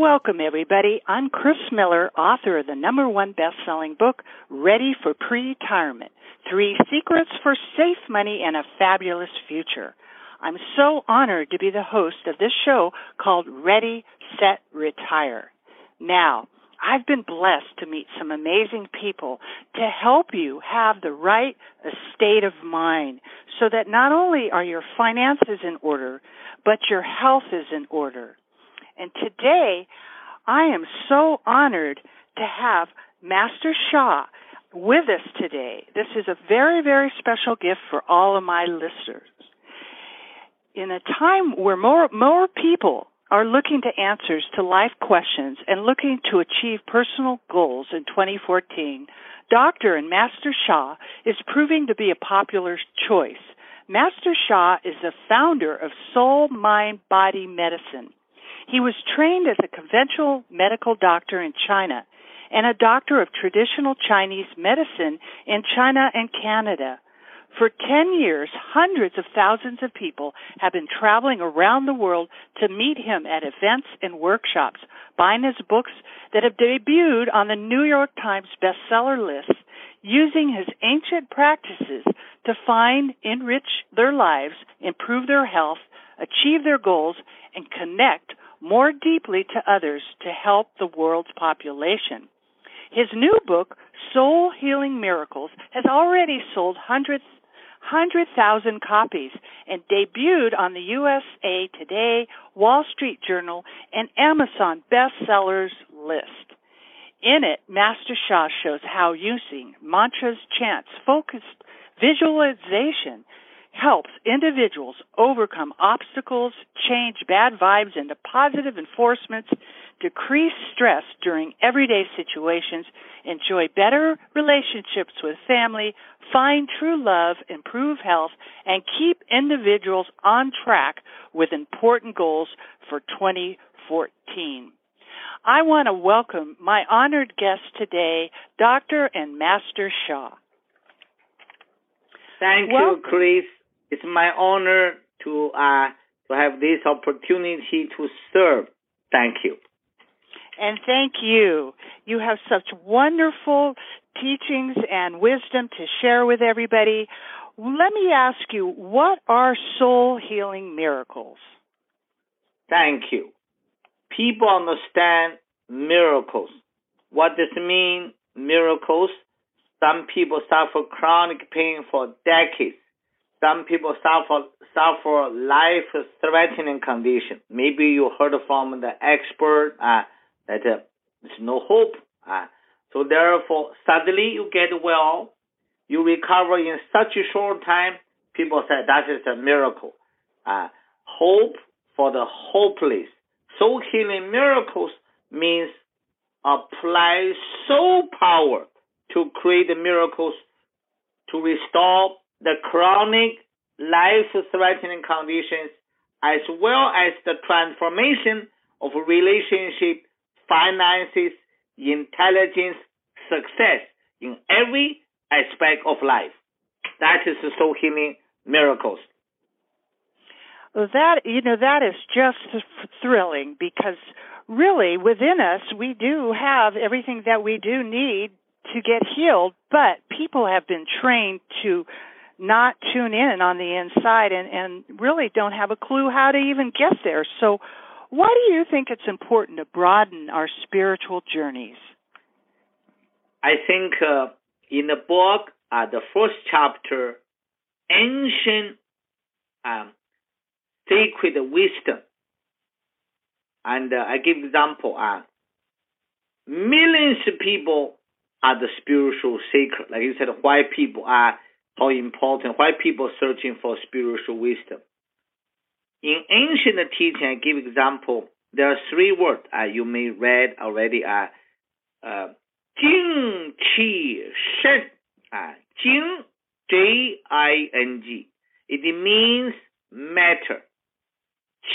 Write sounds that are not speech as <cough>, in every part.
Welcome, everybody. I'm Kris Miller, author of the number one best selling book, Ready for Pre Retirement Three Secrets for Safe Money and a Fabulous Future. I'm so honored to be the host of this show called Ready, Set, Retire. Now, I've been blessed to meet some amazing people to help you have the right state of mind so that not only are your finances in order, but your health is in order. And today, I am so honored to have Master Sha with us today. This is a very, very special gift for all of my listeners. In a time where more, more people are looking to answers to life questions and looking to achieve personal goals in 2014, Dr. and Master Sha is proving to be a popular choice. Master Sha is the founder of Soul Mind Body Medicine. He was trained as a conventional medical doctor in China and a doctor of traditional Chinese medicine in China and Canada. For 10 years, hundreds of thousands of people have been traveling around the world to meet him at events and workshops, buying his books that have debuted on the New York Times bestseller list, using his ancient practices to find, enrich their lives, improve their health, achieve their goals, and connect more deeply to others to help the world's population. His new book, Soul Healing Miracles, has already sold hundreds 100,000 copies and debuted on the USA Today, Wall Street Journal, and Amazon bestsellers list. In it, Master Sha shows how using mantras, chants, focused visualization helps individuals overcome obstacles, change bad vibes into positive enforcements, decrease stress during everyday situations, enjoy better relationships with family, find true love, improve health, and keep individuals on track with important goals for 2014. I want to welcome my honored guest today, Dr. and Master Sha. Thank Well- you, Kris. It's my honor to uh, to have this opportunity to serve. Thank you. And thank you. You have such wonderful teachings and wisdom to share with everybody. Let me ask you, what are soul healing miracles? Thank you. People understand miracles. What does it mean, miracles? Some people suffer chronic pain for decades. Some people suffer suffer life-threatening condition. Maybe you heard from the expert uh, that uh, there's no hope. Uh, so therefore, suddenly you get well, you recover in such a short time. People say that is a miracle. Uh, hope for the hopeless. Soul healing miracles means apply soul power to create the miracles to restore the chronic life-threatening conditions as well as the transformation of relationship, finances, intelligence, success in every aspect of life. That is the soul healing miracles. Well, that you know that is just thrilling because really within us we do have everything that we do need to get healed, but people have been trained to not tune in on the inside and and really don't have a clue how to even get there. So why do you think it's important to broaden our spiritual journeys? I think uh, in the book, uh, the first chapter, ancient um, sacred wisdom, and uh, I give example. Uh, millions of people are the spiritual seeker. Like you said, white people are how important, why people searching for spiritual wisdom. In ancient teaching, I give example, there are three words uh, you may read already are uh, Jing Qi Shen. Uh, Jing, J-I-N-G. It means matter.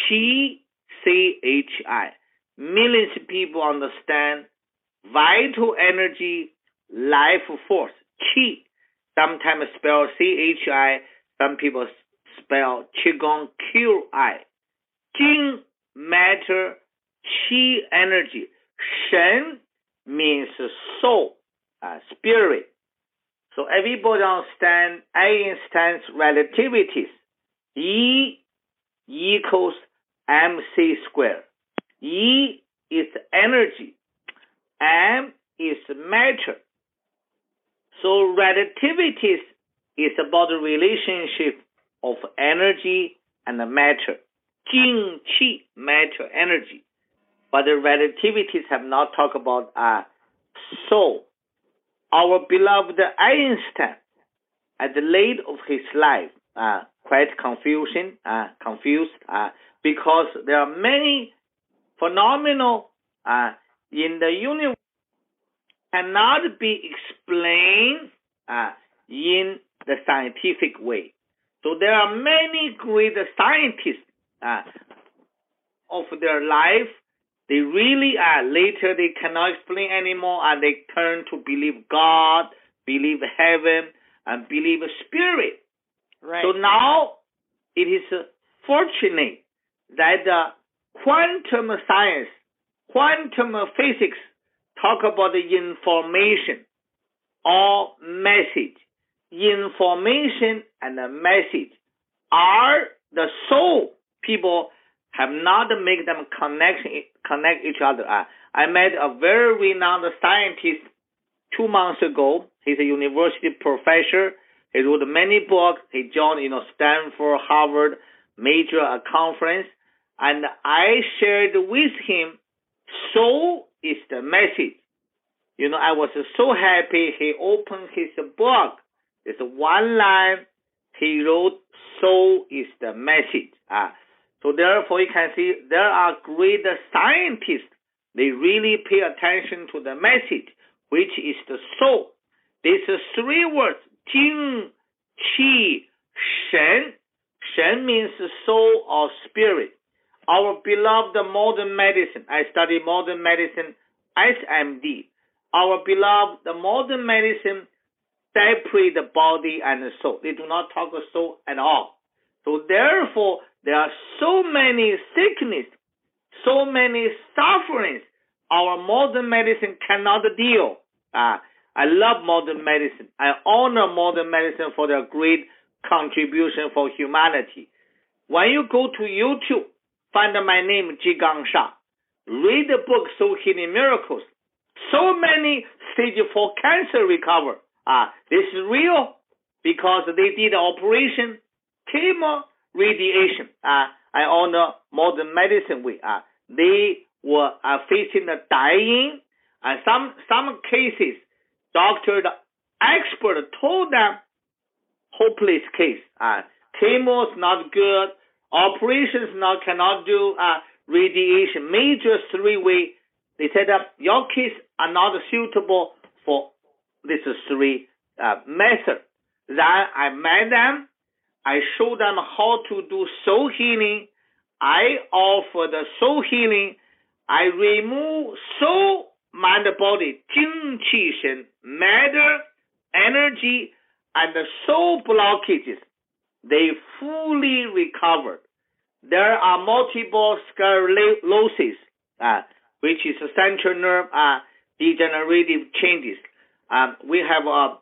Qi, C-H-I. Millions of people understand vital energy, life force, qi, Sometimes spell C H I. Some people spell Qigong Q I. Jing matter, chi energy. Shen means soul, uh, spirit. So everybody understand Einstein's relativities. E equals mc squared. E is energy. M is matter. So relativity is about the relationship of energy and matter. Jing, qi, matter, energy. But the relativities have not talked about uh, soul. Our beloved Einstein, at the late of his life, uh, quite confusion, uh, confused, uh, because there are many phenomenal uh, in the universe cannot be explained uh, in the scientific way. So there are many great scientists uh, of their life. They really are uh, later they cannot explain anymore and they turn to believe God, believe heaven, and believe spirit. Right. So now it is fortunate that the quantum science, quantum physics talk about the information or message. Information and the message are the soul. People have not make them connect connect each other. Uh, I met a very renowned scientist two months ago. He's a university professor. He wrote many books. He joined, you know, Stanford, Harvard, major conference, and I shared with him. Soul is the message. You know, I was so happy. He opened his book. It's one line. He wrote, "Soul is the message." Ah, so therefore, you can see there are great scientists. They really pay attention to the message, which is the soul. These three words: Jing, Qi, Shen. Shen means soul or spirit. Our beloved modern medicine. I study modern medicine, SMD. Our beloved modern medicine separate the body and the soul. They do not talk of soul at all. So therefore, there are so many sickness, so many sufferings. Our modern medicine cannot deal. Uh, I love modern medicine. I honor modern medicine for their great contribution for humanity. When you go to YouTube, find my name, Zhi Gang Sha. Read the book, Soul Healing Miracles. So many stage 4 cancer recover. Uh, this is real because they did operation, chemo, radiation. Uh, I honor modern medicine way. Uh, they were uh, facing the dying, and some some cases, doctor, the expert told them hopeless case. Uh, chemo is not good. Operations not cannot do. Uh, radiation, major three way. They said that your case are not suitable for this three uh, method. Then I met them. I showed them how to do soul healing. I offer the soul healing. I remove soul, mind, body, jing, qi, shen, matter, energy, and the soul blockages, they fully recovered. There are multiple sclerosis, uh, which is a central nerve uh, degenerative changes. Um, we have a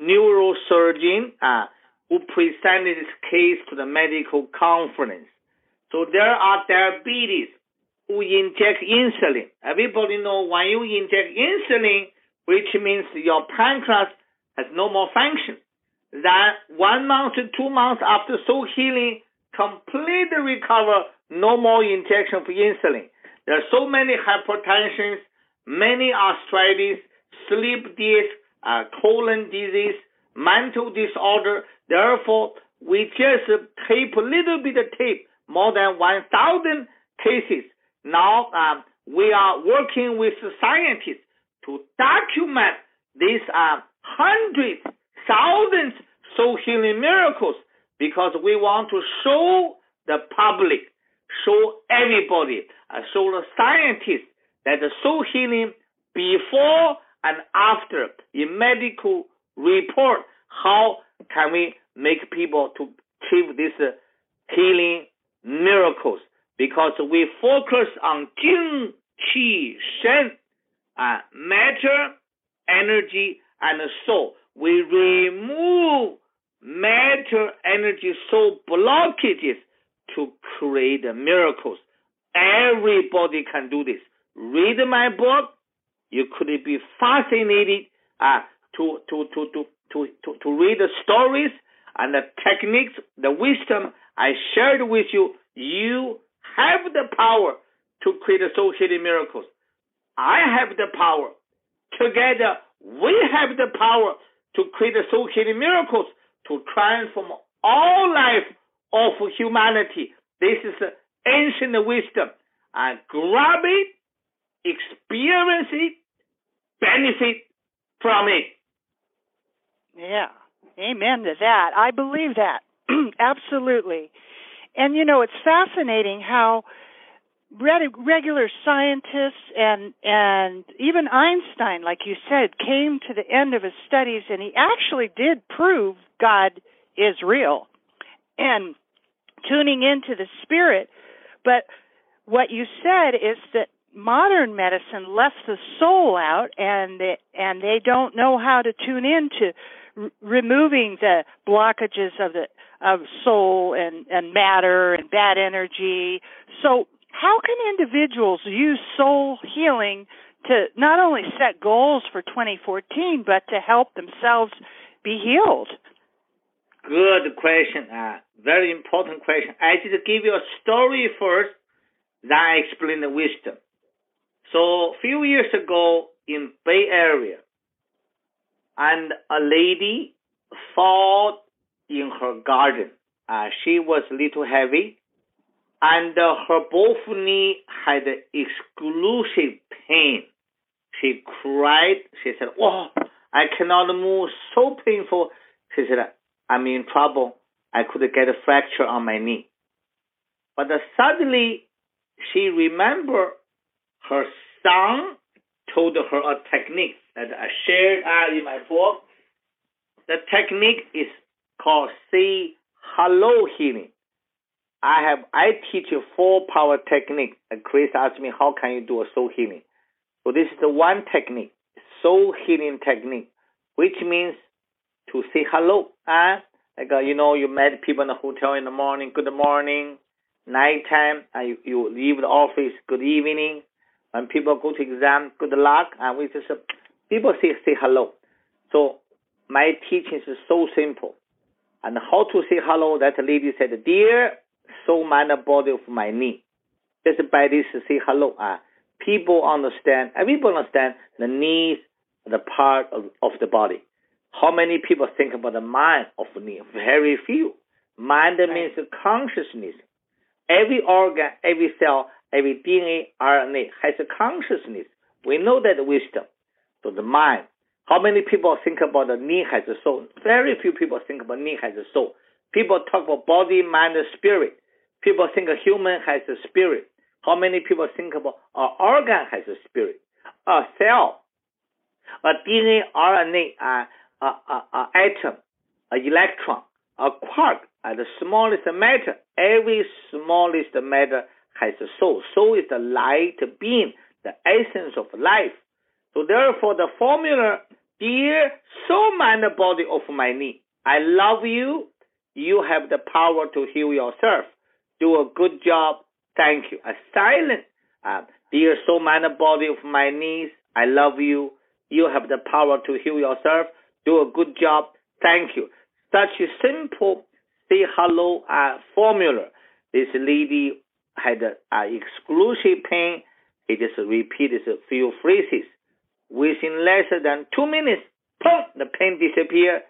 neurosurgeon uh, who presented this case to the medical conference. So there are diabetes who inject insulin. Everybody know when you inject insulin, which means your pancreas has no more function that one month to two months after soul healing, completely recover, no more injection of insulin. There are so many hypertensions, many arthritis, sleep disease, uh, colon disease, mental disorder. Therefore, we just tape a little bit of tape, more than 1,000 cases. Now um, we are working with scientists to document these uh, hundreds thousands soul healing miracles because we want to show the public, show everybody, uh, show the scientists that the soul healing before and after in medical report, how can we make people to achieve this uh, healing miracles? because we focus on Jing, Qi, Shen, uh, matter, energy, and soul. We remove matter, energy, soul blockages to create miracles. Everybody can do this. Read my book. You could be fascinated uh, to, to, to, to, to, to, to read the stories and the techniques, the wisdom I shared with you. You have the power to create associated miracles. I have the power. Together, we have the power to create associated miracles to transform all life of humanity. This is ancient wisdom. And grab it, experience it, benefit from it. Yeah. Amen to that. I believe that. <clears throat> Absolutely. And you know, it's fascinating how regular scientists and and even Einstein, like you said, came to the end of his studies, and he actually did prove God is real and tuning into the spirit. But what you said is that modern medicine left the soul out, and they, and they don't know how to tune into r- removing the blockages of the of soul and and matter and bad energy. So how can individuals use soul healing to not only set goals for 2014 but to help themselves be healed? Good question. Uh, very important question. I just give you a story first, then I explain the wisdom. So a few years ago in Bay Area, and a lady fought in her garden. Uh, she was a little heavy, and uh, her both knee had exclusive pain. She cried. She said, "Oh, I cannot move. So painful." She said, "I'm in trouble. I could get a fracture on my knee." But suddenly, she remembered her son told her a technique that I shared uh, in my book. The technique is called say hello healing. I have I teach a four power technique. And Kris asked me how can you do a soul healing. So this is the one technique, soul healing technique, which means to say hello. Uh, like uh, you know, you met people in the hotel in the morning, good morning, nighttime, and you, you leave the office, good evening. When people go to exam, good luck, and we just people say say hello. So my teaching is so simple. And how to say hello, that lady said, Dear soul, mind, body of my knee. Just by this, say hello. Uh, people understand, everybody understand the knees, the part of, of the body. How many people think about the mind of me? Very few. Mind means consciousness. Every organ, every cell, every DNA, RNA has a consciousness. We know that wisdom. So the mind. How many people think about the knee has a soul? Very few people think about knee has a soul. People talk about body, mind, and spirit. People think a human has a spirit. How many people think about an organ has a spirit? A cell, a DNA, RNA, a, a, a, a atom, a electron, a quark, and the smallest matter. Every smallest matter has a soul. Soul is the light being, the essence of life. So therefore, the formula, dear soul, mind, body of my knee, I love you. You have the power to heal yourself. Do a good job. Thank you. A silent, uh, dear soul, mind, body of my knees, I love you. You have the power to heal yourself. Do a good job. Thank you. Such a simple say hello uh, formula. This lady had uh, exclusive pain. He just repeated a few phrases. Within less than two minutes, boom, the pain disappeared.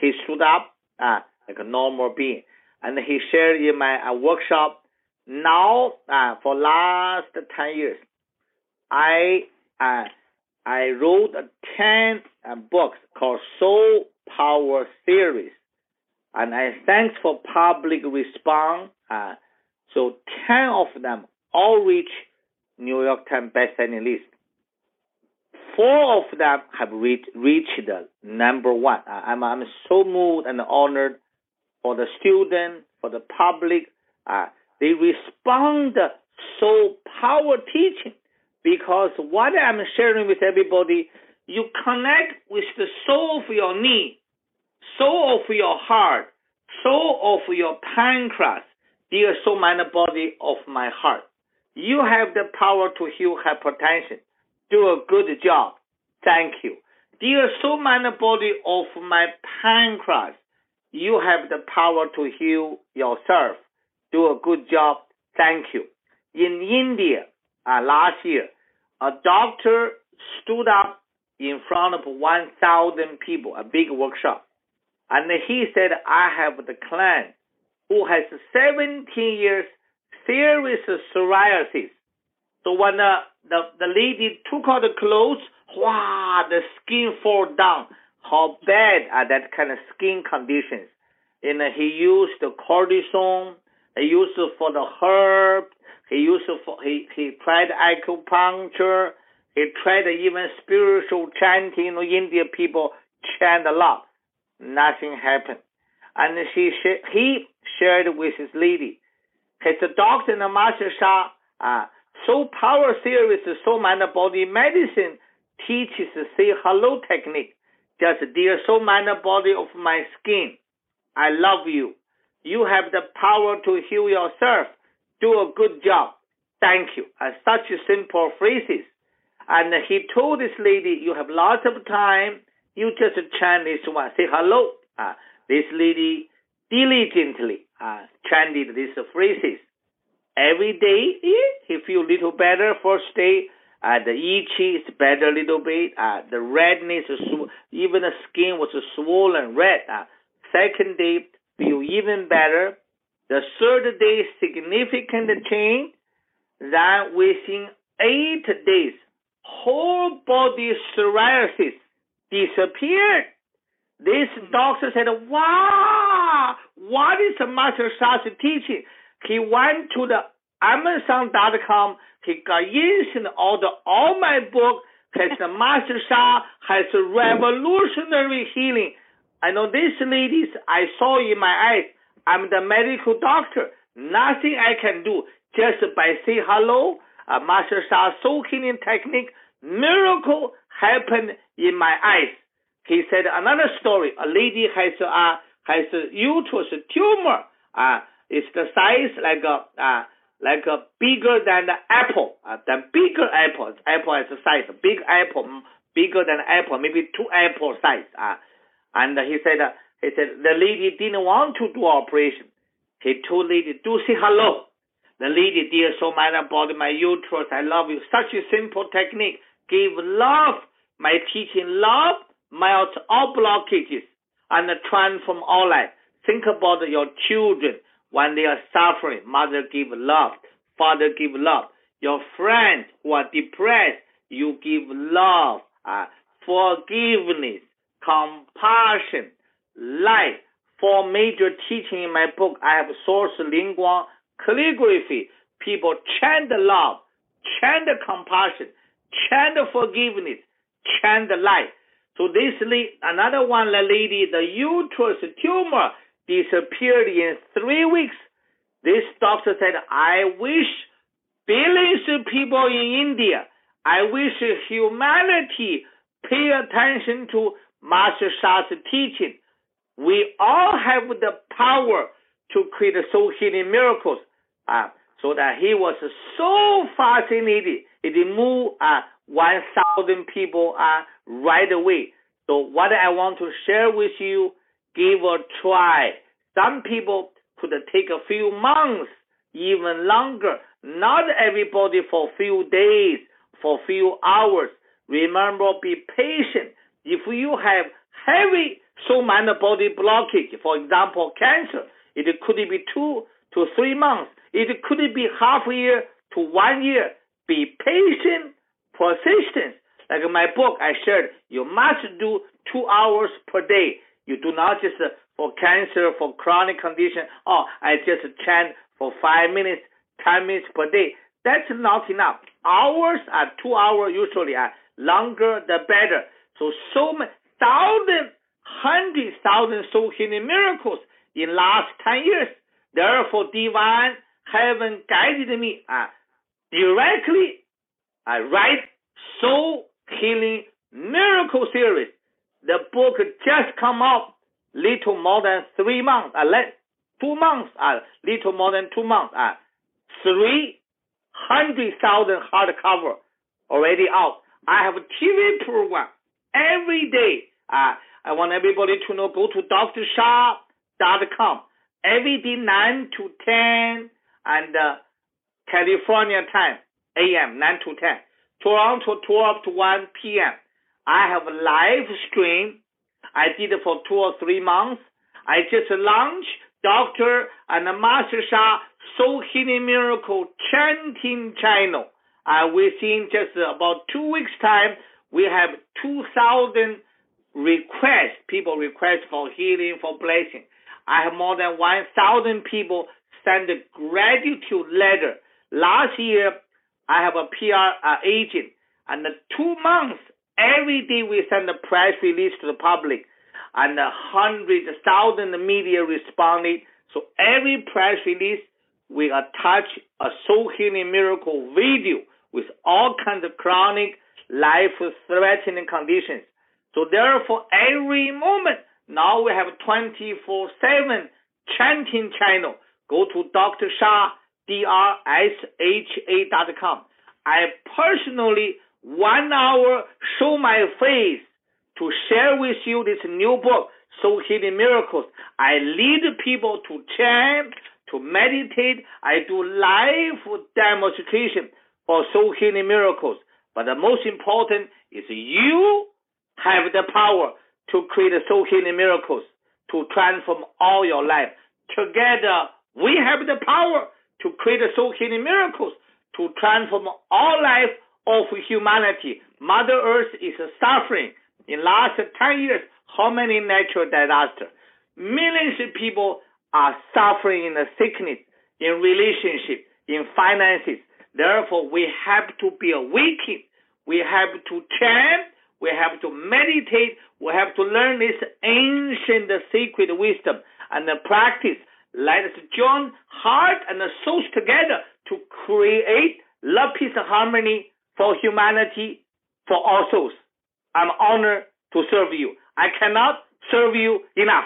He stood up uh, like a normal being. And he shared in my uh, workshop. Now, uh, for last 10 years, I uh, I wrote 10 uh, books called Soul Power Series. And I thanks for public response. Uh, so 10 of them all reach New York Times bestselling list. Four of them have reached, the number one. I'm, I'm so moved and honored for the student, for the public, uh, they respond so power teaching because what I'm sharing with everybody, you connect with the soul of your knee, soul of your heart, soul of your pancreas, dear soul, mind, body of my heart. You have the power to heal hypertension. Do a good job. Thank you. Dear soul, mind, body of my pancreas, you have the power to heal yourself. Do a good job. Thank you. In India, uh, last year, a doctor stood up in front of 1,000 people, a big workshop, and he said, I have the client who has 17 years serious psoriasis. So when the, the, the lady took out the clothes, wow, the skin fall down. How bad are that kind of skin conditions? And he used the cortisone, he used for the herb, he used for, he, he tried acupuncture, he tried even spiritual chanting. You know, Indian people chant a lot. Nothing happened. And he, he shared with his lady. His doctor and Master Sha, uh, Soul Power Series, Soul Mind Body Medicine teaches say hello technique. Just dear soul, mind, body of my skin. I love you. You have the power to heal yourself. Do a good job. Thank you. Uh, such simple phrases. And he told this lady, you have lots of time. You just chant this one. Say hello. Uh, this lady diligently uh, chanted these phrases. Every day, he feel little better. First day, uh, the itchy is better a little bit. Uh, the redness, even the skin was swollen red. Uh, second day, feel even better. The third day, significant change. Then within eight days, whole body psoriasis disappeared. This doctor said, wow, what is the Master Sha's teaching? He went to the Amazon.com he got instant order all my book because the Master Sha has a revolutionary healing. I know these ladies I saw in my eyes. I'm the medical doctor. Nothing I can do just by say hello. Uh, Master Sha soul healing technique. Miracle happened in my eyes. He said another story. A lady has a has a uterus tumor. Uh, it's the size like a uh, like a bigger than the apple, uh, the bigger apple. Apple has a size, big apple, bigger than apple, maybe two apple size. Uh, and he said, uh, he said the lady didn't want to do operation. He told lady, do say hello. The lady, dear soul, my body, my uterus, I love you. Such a simple technique. Give love. My teaching love melts all blockages and transform all life. Think about your children when they are suffering, mother give love, father give love. Your friends who are depressed, you give love, uh, forgiveness, compassion, light. Four major teaching in my book, I have Source Ling Guang calligraphy. People chant the love, chant the compassion, chant the forgiveness, chant the light. So this another one, the lady, the uterus tumor, disappeared in three weeks. This doctor said, I wish billions of people in India, I wish humanity pay attention to Master Sha's teaching. We all have the power to create soul healing miracles. Uh, so that he was so fascinated, it moved uh, 1,000 people uh, right away. So what I want to share with you give a try. Some people could take a few months, even longer. Not everybody for a few days, for a few hours. Remember, be patient. If you have heavy soul mind body blockage, for example, cancer, it could be two to three months. It could be half a year to one year. Be patient, persistent. Like my book, I shared, you must do two hours per day. You do not just for cancer, for chronic condition, oh, I just chant for five minutes, ten minutes per day. That's not enough. Hours are two hours usually. Are longer the better. So so many thousand, hundred thousand soul healing miracles in last ten years. Therefore, divine heaven guided me uh, directly. I write Soul Healing Miracle Series. The book just come out little more than three months. Uh, let, two months. Uh, little more than two months. Uh, three hundred thousand hardcover already out. I have a TV program every day. Uh, I want everybody to know. Go to drsha.com every day, nine to ten, and uh, California time, AM, nine to ten. Toronto, twelve to one p.m. I have a live stream. I did it for two or three months. I just launched Doctor and Master Sha Soul Healing Miracle chanting channel. And uh, within just about two weeks time, we have 2,000 requests, people request for healing, for blessing. I have more than 1,000 people send a gratitude letter. Last year, I have a PR uh, agent, and two months, every day we send a press release to the public, and a hundred thousand media responded. So every press release, we attach a soul healing miracle video with all kinds of chronic life-threatening conditions. So therefore, every moment, now we have 24-7 chanting channel. Go to Dr. Sha, D-R-S-H-A dot com. I personally, one hour, show my face to share with you this new book, Soul Healing Miracles. I lead people to chant, to meditate. I do live demonstration for Soul Healing Miracles. But the most important is you have the power to create soul healing miracles, to transform all your life. Together, we have the power to create soul healing miracles, to transform all life of humanity. Mother Earth is suffering. In last 10 years, how many natural disasters? Millions of people are suffering in sickness, in relationship, in finances. Therefore, we have to be awakened we have to chant, we have to meditate, we have to learn this ancient secret wisdom and practice. Let us join heart and souls together to create love, peace, and harmony for humanity, for all souls. I'm honored to serve you. I cannot serve you enough.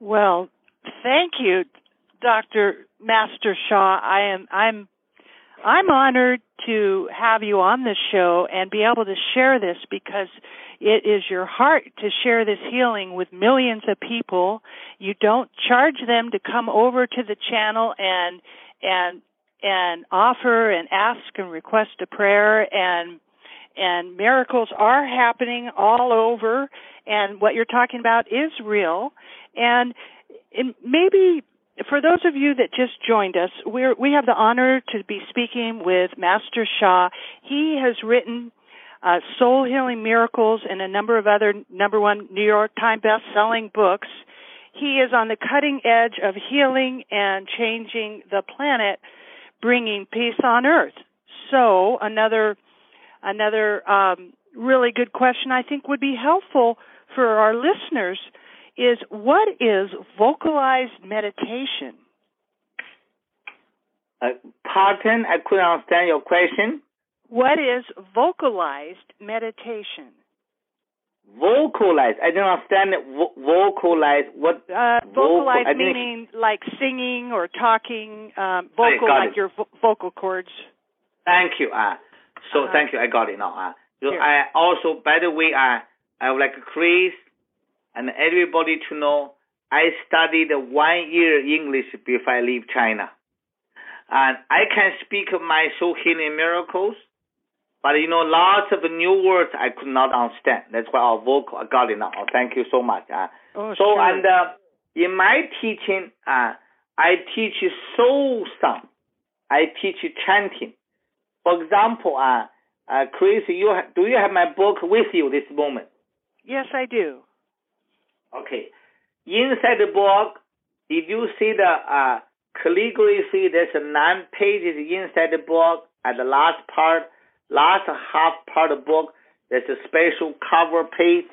Well, thank you, Dr. Master Sha. I am I'm I'm honored to have you on this show and be able to share this because it is your heart to share this healing with millions of people. You don't charge them to come over to the channel and and and offer and ask and request a prayer and and miracles are happening all over and what you're talking about is real and and maybe for those of you that just joined us, we we have the honor to be speaking with Master Sha. He has written uh, Soul Healing Miracles and a number of other number one New York Times best-selling books. He is on the cutting edge of healing and changing the planet, bringing peace on earth. So another another um, really good question I think would be helpful for our listeners is what is vocalized meditation? Uh, pardon, I couldn't understand your question. What is vocalized meditation? Vocalized. I don't understand vo- vocalized. What? Uh, vocalize vocal, meaning like singing or talking. Um, vocal like it. your vo- vocal cords. Thank you. Uh, so uh-huh. thank you. I got it now. Uh, so I also, by the way, uh, I would like Kris and everybody to know I studied one year English before I leave China. And I can speak my soul healing miracles, but you know, lots of new words I could not understand. That's why our vocal, I got it now. Thank you so much. Uh, oh, so, sure. and uh, in my teaching, uh, I teach soul song. I teach chanting. For example, uh, uh, Kris, you ha- do you have my book with you this moment? Yes, I do. Okay. Inside the book, if you see the uh, calligraphy? There's nine pages inside the book. At the last part, last half part of the book, there's a special cover page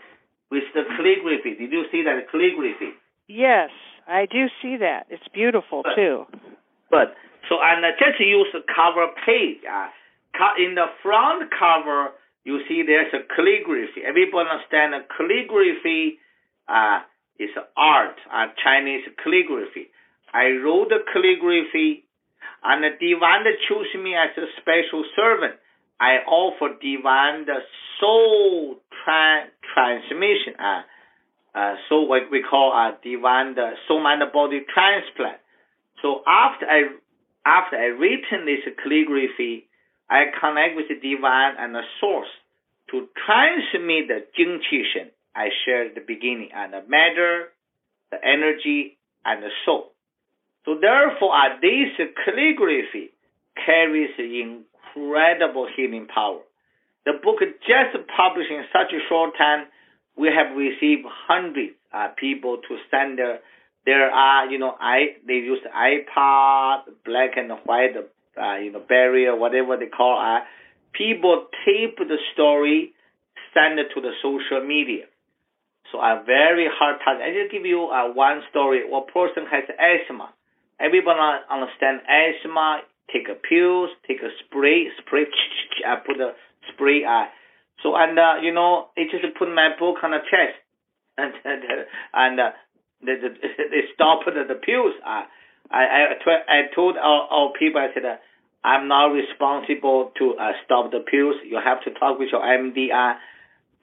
with the calligraphy. Did you see that calligraphy? Yes, I do see that. It's beautiful too. But so and uh, just use the cover page. Uh, in the front cover, you see there's a calligraphy. Everybody understand that calligraphy uh, is art, uh, Chinese calligraphy. I wrote the calligraphy, and the divine chose me as a special servant. I offer divine the soul tra- transmission. Uh, uh, so what we call uh, divine the soul mind body transplant. So after I after I written this calligraphy, I connect with the divine and the source to transmit the Jing Qi Shen I shared the beginning and the matter, the energy, and the soul. So therefore, uh, this calligraphy carries incredible healing power. The book just published in such a short time, we have received hundreds of people to send their there are you know i they use iPod, black and white, uh, you know barrier, whatever they call uh, people tape the story, send it to the social media. So a very hard task. I just give you uh, one story. One person has asthma. Everybody understand asthma. Take a pills, take a spray, spray. <laughs> I put a spray. Uh, so and uh, you know, it just put my book on the chest, <laughs> and and, uh, they, <laughs> they stopped the, the pills. Uh, I I, I told our people. I said. Uh, I'm not responsible to uh, stop the pills. You have to talk with your MD.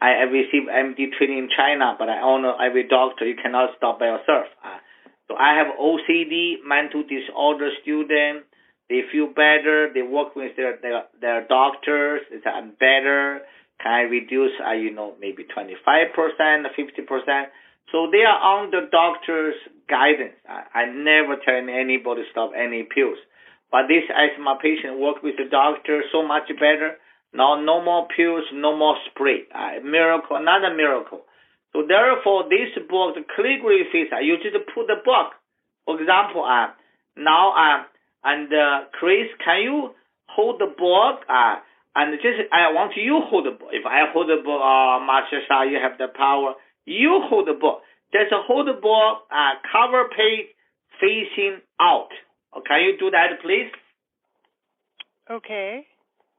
I, I received MD training in China, but I own every doctor. You cannot stop by yourself. Uh, so I have OCD, mental disorder student. They feel better. They work with their their, their doctors. It's I'm better. Can I reduce? Uh, you know, maybe 25%, 50%. So they are on the doctor's guidance. I, I never tell anybody stop any pills. But this asthma patient work with the doctor so much better. Now no more pills, no more spray. Uh, miracle, another miracle. So therefore, this book, the calligraphy, uh, you just put the book. For example, uh, now uh, and uh, Kris, can you hold the book? Uh, and just I want you hold the book. If I hold the book, uh, Master Sha, you have the power. You hold the book. Just hold the book, uh, cover page facing out. Oh, can you do that, please? Okay.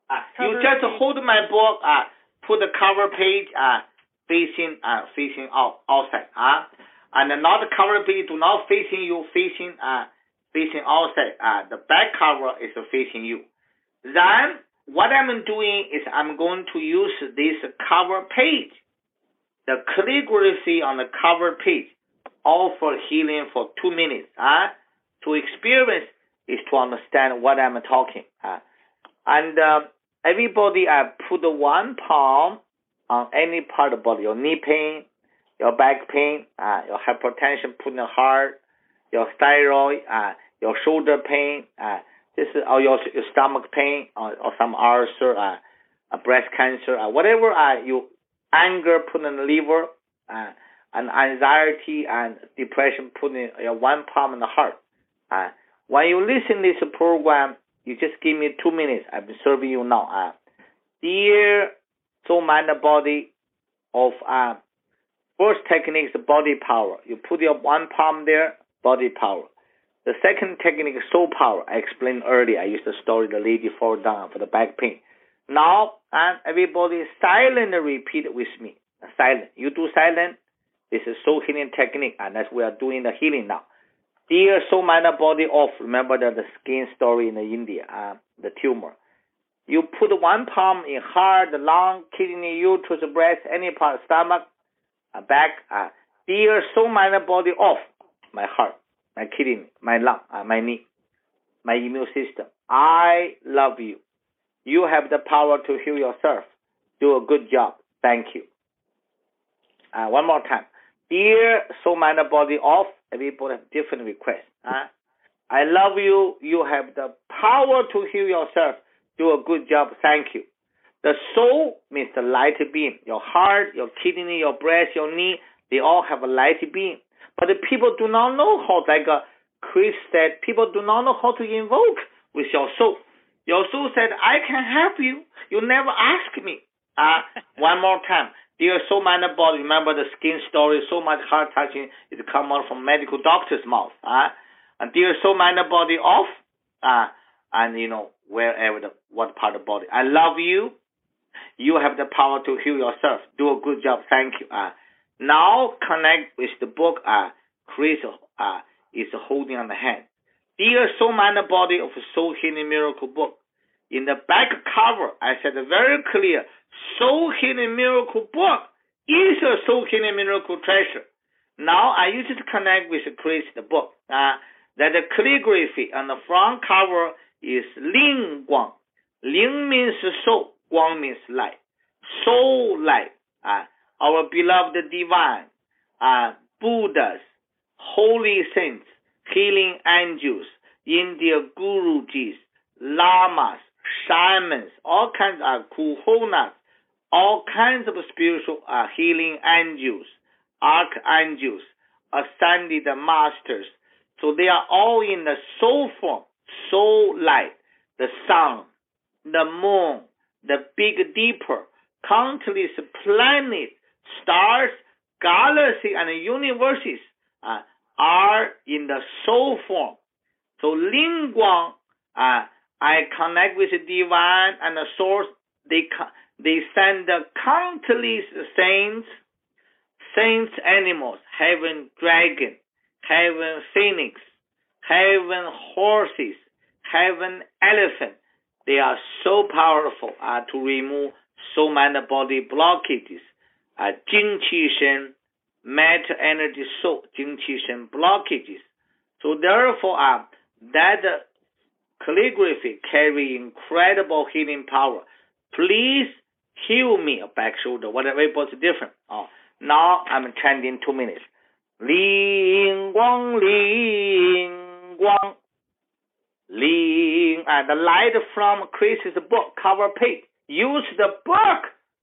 Uh, you just page. hold my book. Uh, put the cover page uh, facing uh, facing out outside. Uh, and not the cover page do not facing you, facing uh, facing outside. Uh, the back cover is facing you. Then what I'm doing is I'm going to use this cover page, the calligraphy on the cover page, all for healing for two minutes. Uh, to experience is to understand what I'm talking. Uh, and uh, everybody, I uh, put one palm on any part of the body, your knee pain, your back pain, uh, your hypertension, put in the heart, your thyroid, uh, your shoulder pain, uh, this is, or your, your stomach pain, or, or some ulcer, uh, breast cancer, uh, whatever uh, you anger put in the liver, uh, and anxiety and depression put in your one palm in the heart. Uh, when you listen to this program, you just give me two minutes. I'm serving you now. Uh, dear soul, mind, body of uh, first technique is body power. You put your one palm there, body power. The second technique is soul power. I explained earlier. I used the story the lady fall down for the back pain. Now, and everybody silently repeat with me. Silent. You do silent. This is soul healing technique, and that's we are doing the healing now. Dear soul, mind, body off. Remember the, the skin story in India, uh, the tumor. You put one palm in heart, lung, kidney, uterus, breast, any part, stomach, uh, back. Uh, dear soul, mind, body off. My heart, my kidney, my lung, uh, my knee, my immune system. I love you. You have the power to heal yourself. Do a good job. Thank you. Uh, one more time. Dear soul, mind, body off. Everybody have different requests. Huh? I love you. You have the power to heal yourself. Do a good job. Thank you. The soul means the light beam. Your heart, your kidney, your breast, your knee, they all have a light beam. But the people do not know how, like uh, Kris said, people do not know how to invoke with your soul. Your soul said, I can help you. You never ask me. Uh, one more time. Dear so many body. Remember the skin story, so much heart touching. It come out from medical doctor's mouth. Uh? And dear so many body off. uh, and you know wherever the what part of body. I love you. You have the power to heal yourself. Do a good job. Thank you. Uh, now connect with the book. Uh, Kris uh, is holding on the hand. Dear Soul Mind Body of a Soul Healing Miracle Book. In the back cover, I said very clear, Soul Healing Miracle Book is a Soul Healing Miracle treasure. Now I use it to connect with Kris the book. Uh, that the calligraphy on the front cover is Ling Guang. Ling means soul, Guang means light. Soul light. Uh, our beloved divine, uh, Buddhas, holy saints, healing angels, India Gurujis, lamas, shamans, all kinds of kahunas, all kinds of spiritual uh, healing angels, archangels, ascended masters. So they are all in the soul form, soul light, the sun, the moon, the big dipper, countless planets, stars, galaxies, and universes uh, are in the soul form. So Ling Guang, uh, I connect with the divine and the source. They they send countless saints, saints animals, heaven dragon, heaven phoenix, heaven horses, heaven elephant. They are so powerful uh, to remove so many body blockages, uh, Jing Qi Shen, matter energy soul, Jing Qi Shen blockages. So therefore, uh, that calligraphy carry incredible healing power. Please heal me, a back shoulder, whatever it was different. Uh, now I'm chanting two minutes. Ling Guang, Ling Guang, Ling. And the light from Kris's book cover page. Use the book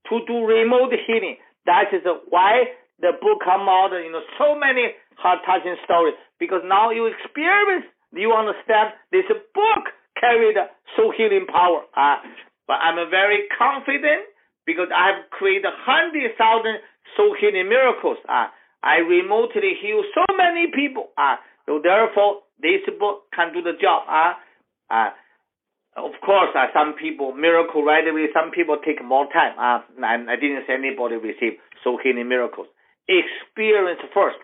to do remote healing. That is why the book come out, you know, so many heart-touching stories. Because now you experience, you understand this book carried soul healing power. Uh, but I'm very confident because I have created 100,000 soul healing miracles. Uh, I remotely heal so many people. Uh, so therefore, this book can do the job. Uh, uh, of course, uh, some people miracle right away. Some people take more time. Uh, and I didn't see anybody receive soul healing miracles. Experience first.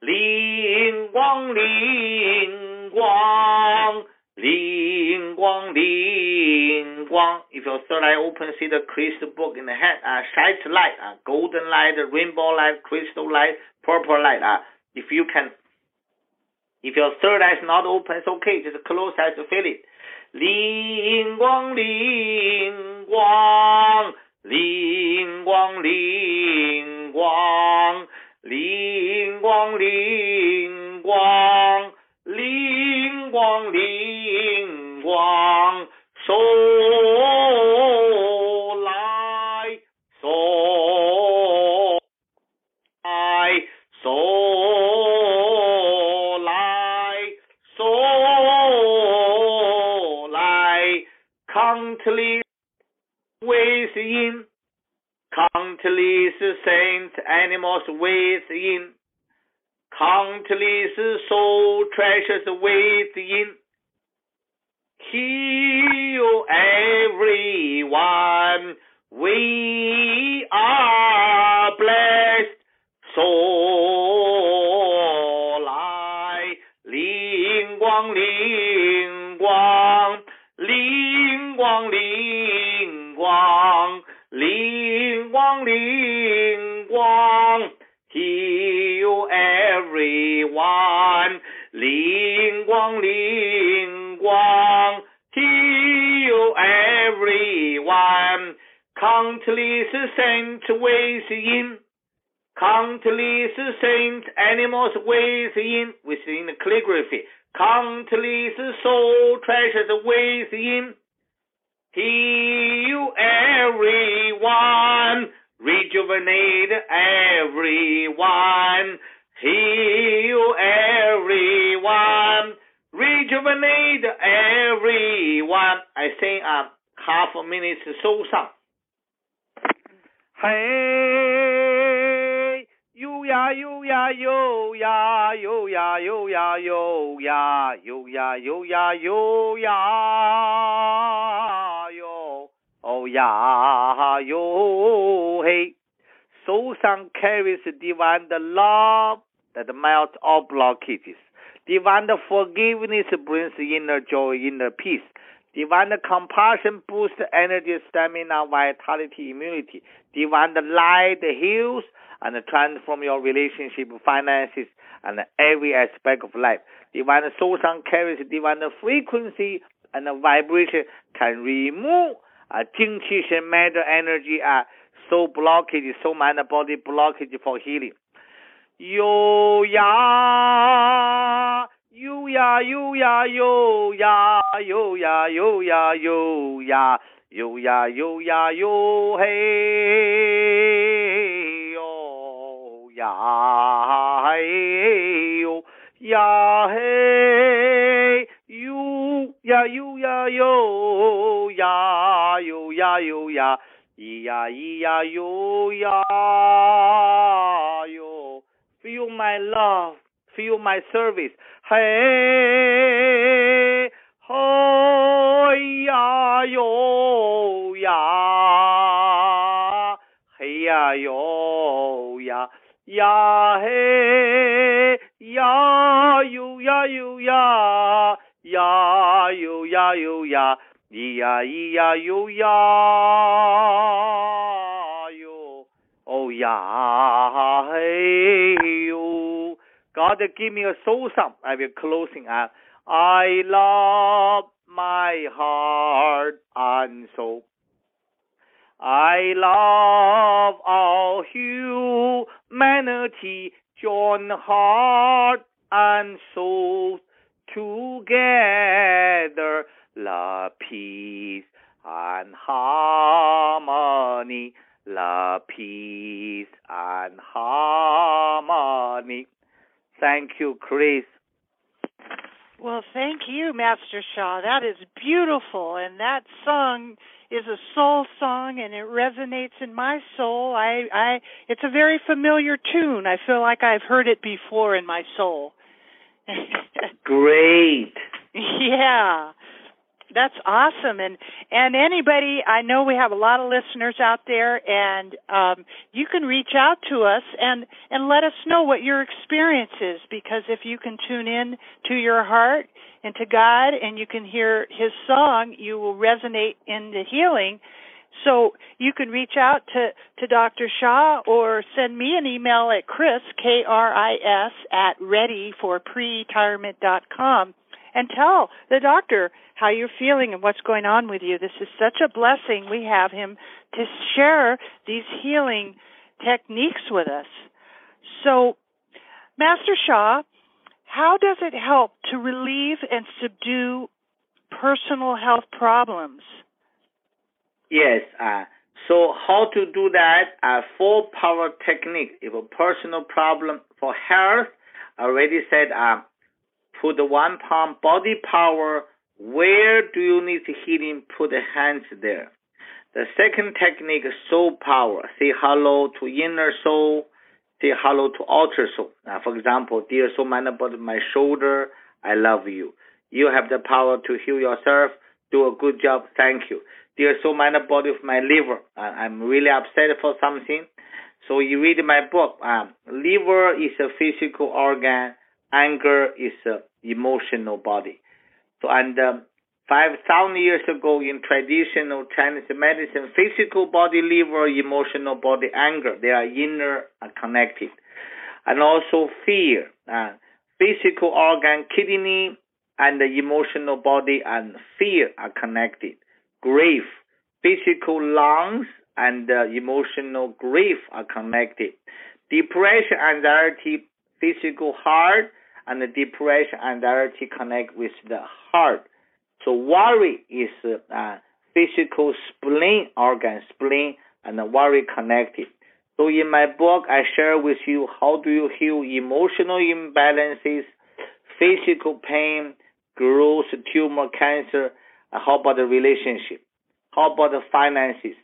灵光，灵光，灵 光，灵光。If your third eye open, see the crystal book in the hand. Uh, shines light, uh, golden light, rainbow light, crystal light, purple light. Uh, if you can, if your third eye is not open, it's okay. Just close eyes to feel it. 灵光，灵光，灵光，灵光。灵光，灵光，灵光，灵 光，手来，手来，手来，手来，countless within。countless saints, animals within, countless soul treasures within. Heal everyone. We are blessed. Soul 来，灵光，灵光，灵光，灵光。灵光，灵光，Heal everyone。灵光，灵 Countless saints within, countless saints, animals within, within the calligraphy, countless soul treasures within. Heal everyone, rejuvenate everyone, heal everyone, rejuvenate everyone. I sing a um, half a minute Sousa. Hey, yo ya yo ya yo ya yo ya yo ya yo ya yo ya yo ya yo ya yo oh ya yo hey. Sosan carries divine the love that melts all blockages. Divine forgiveness brings inner joy, inner peace. Divine compassion boost energy, stamina, vitality, immunity. Divine light heals and transform your relationship, finances, and every aspect of life. Divine soul sound carries divine frequency and vibration can remove uh, Jing matter mental energy uh, soul blockage, soul mind body blockage for healing. 有呀。you ya you ya yo ya yo ya yo ya yo ya yo ya yo ya yo hey yo ya hey yo ya hey you ya you ya yo ya yo ya yo ya ya ya yo ya yo feel my love feel my service 嘿，嘿呀哟呀，嘿呀哟呀，呀，嘿呀哟呀哟呀，呀哟呀哟呀，咿呀咿呀哟呀哟，哦呀，嘿哟。God give me a soul song. I will closing up. I love my heart and soul. I love all humanity, join heart and soul together. Love, peace, and harmony. Love, peace, and harmony. Thank you, Kris. Well, thank you, Master Sha. That is beautiful, and that song is a soul song, and it resonates in my soul. I, I, it's a very familiar tune. I feel like I've heard it before in my soul. <laughs> Great. yeah that's awesome and and anybody i know we have a lot of listeners out there and um you can reach out to us and and let us know what your experience is because if you can tune in to your heart and to god and you can hear his song you will resonate in the healing so you can reach out to, to Dr. Sha or send me an email at Kris, K-R-I-S, at readyforpretirement dot com and tell the doctor how you're feeling and what's going on with you. This is such a blessing we have him to share these healing techniques with us. So, Master Sha, how does it help to relieve and subdue personal health problems? Yes. Uh, so, how to do that? Uh, four power technique. If a personal problem for health, I already said uh, put one palm body power. Where do you need healing? Put the hands there. The second technique soul power. Say hello to inner soul. Say hello to outer soul. Now, for example, dear soul, mind, of my shoulder, I love you. You have the power to heal yourself. Do a good job. Thank you. Dear soul, mind, body of my liver. I'm really upset for something. So you read my book. Um, liver is a physical organ. Anger is a emotional body. So, and um, 5,000 years ago in traditional Chinese medicine, physical body, liver, emotional body, anger, they are inner and connected. And also fear, uh, physical organ, kidney, and the emotional body and fear are connected. Grief, physical lungs and uh, emotional grief are connected. Depression, anxiety, physical heart, and the depression, and anxiety connect with the heart. So worry is uh, physical spleen organ, spleen and worry connected. So in my book, I share with you how do you heal emotional imbalances, physical pain, growth, tumor, cancer, how about the relationship? How about the finances?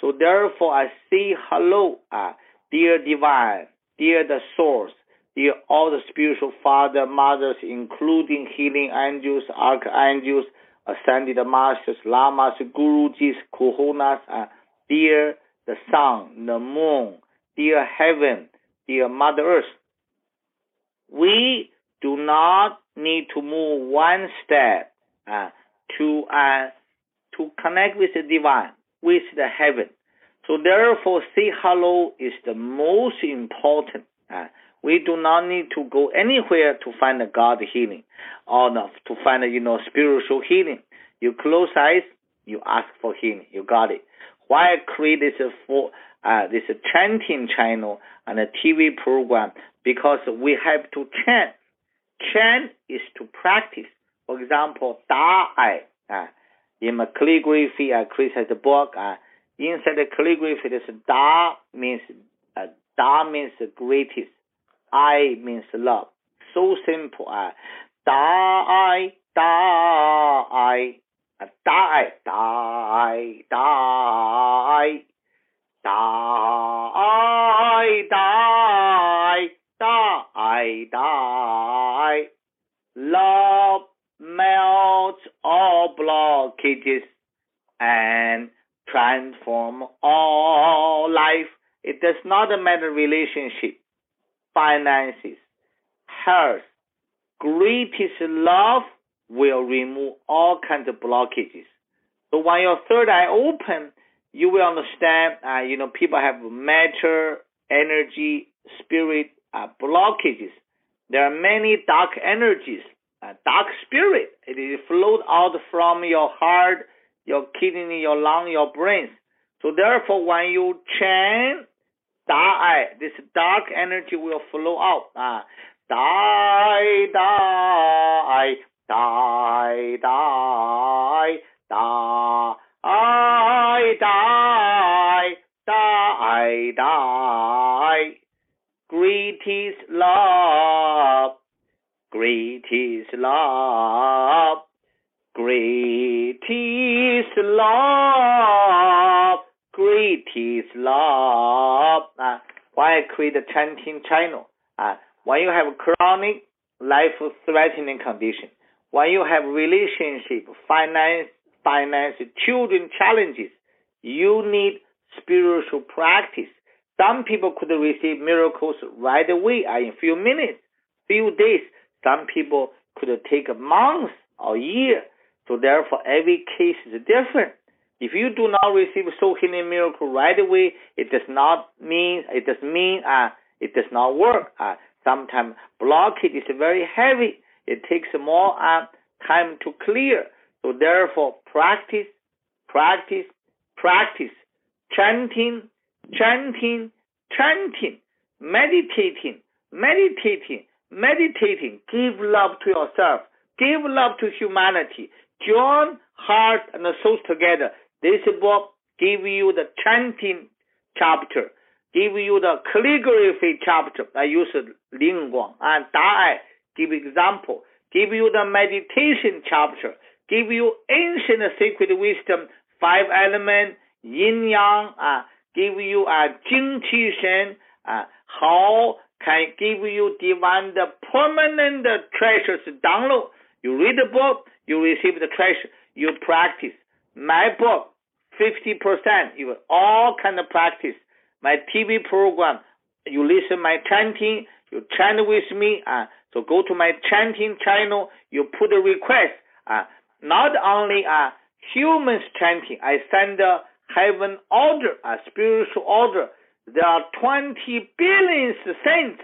So therefore, I say hello, uh, dear divine, dear the source, dear all the spiritual father, mothers, including healing angels, archangels, ascended masters, lamas, gurujis, kahunas, uh, dear the sun, the moon, dear heaven, dear Mother Earth. We do not need to move one step uh, to uh, to connect with the divine, with the heaven. So therefore, say hello is the most important. Uh, we do not need to go anywhere to find a God healing or to find a, you know spiritual healing. You close eyes, you ask for healing, you got it. Why I create this for uh, this chanting channel and a TV program? Because we have to chant. Chant is to practice. For example, Da Ai. Uh, in my calligraphy, uh, Kris has a book. Uh, inside the calligraphy, this Da means uh, Da means greatest. Ai means love. So simple. Ah. I die, I die, I die die die die die die die love melts all blockages and transform all life. It does not matter relationship finances, health, greatest love will remove all kinds of blockages. So when your third eye open, you will understand, uh, you know, people have matter, energy, spirit uh, blockages. There are many dark energies, uh, dark spirit. It is flowed out from your heart, your kidney, your lung, your brains. So therefore, when you chant dark this dark energy will flow out. Uh, die, die, die, die, die, die, die, die. Greatest love, greatest love, greatest love, greatest love. Uh, why I create a chanting channel? Uh, when you have chronic life-threatening condition, when you have relationship, finance, finance, children challenges, you need spiritual practice. Some people could receive miracles right away, uh, in few minutes, few days. Some people could take months or year. So therefore, every case is different. If you do not receive soul healing miracle right away, it does not mean it does mean uh, it does not work. Uh, sometimes blockage is very heavy. It takes more uh, time to clear. So therefore, practice, practice, practice, chanting, chanting, chanting, meditating, meditating, meditating. Give love to yourself. Give love to humanity. Join heart and soul together. This book give you the chanting chapter, give you the calligraphy chapter. I use Ling Guang and Da give example, give you the meditation chapter, give you ancient sacred wisdom, five element, yin yang, uh, give you a uh, Jing Qi Shen, uh, how can give you divine the permanent treasures download. You read the book, you receive the treasure, you practice. My book, 50%, you all kind of practice. My TV program, you listen my chanting, you chant with me, uh, so go to my chanting channel, you put a request. Uh, not only uh, humans chanting, I send a heaven order, a spiritual order. There are 20 billion saints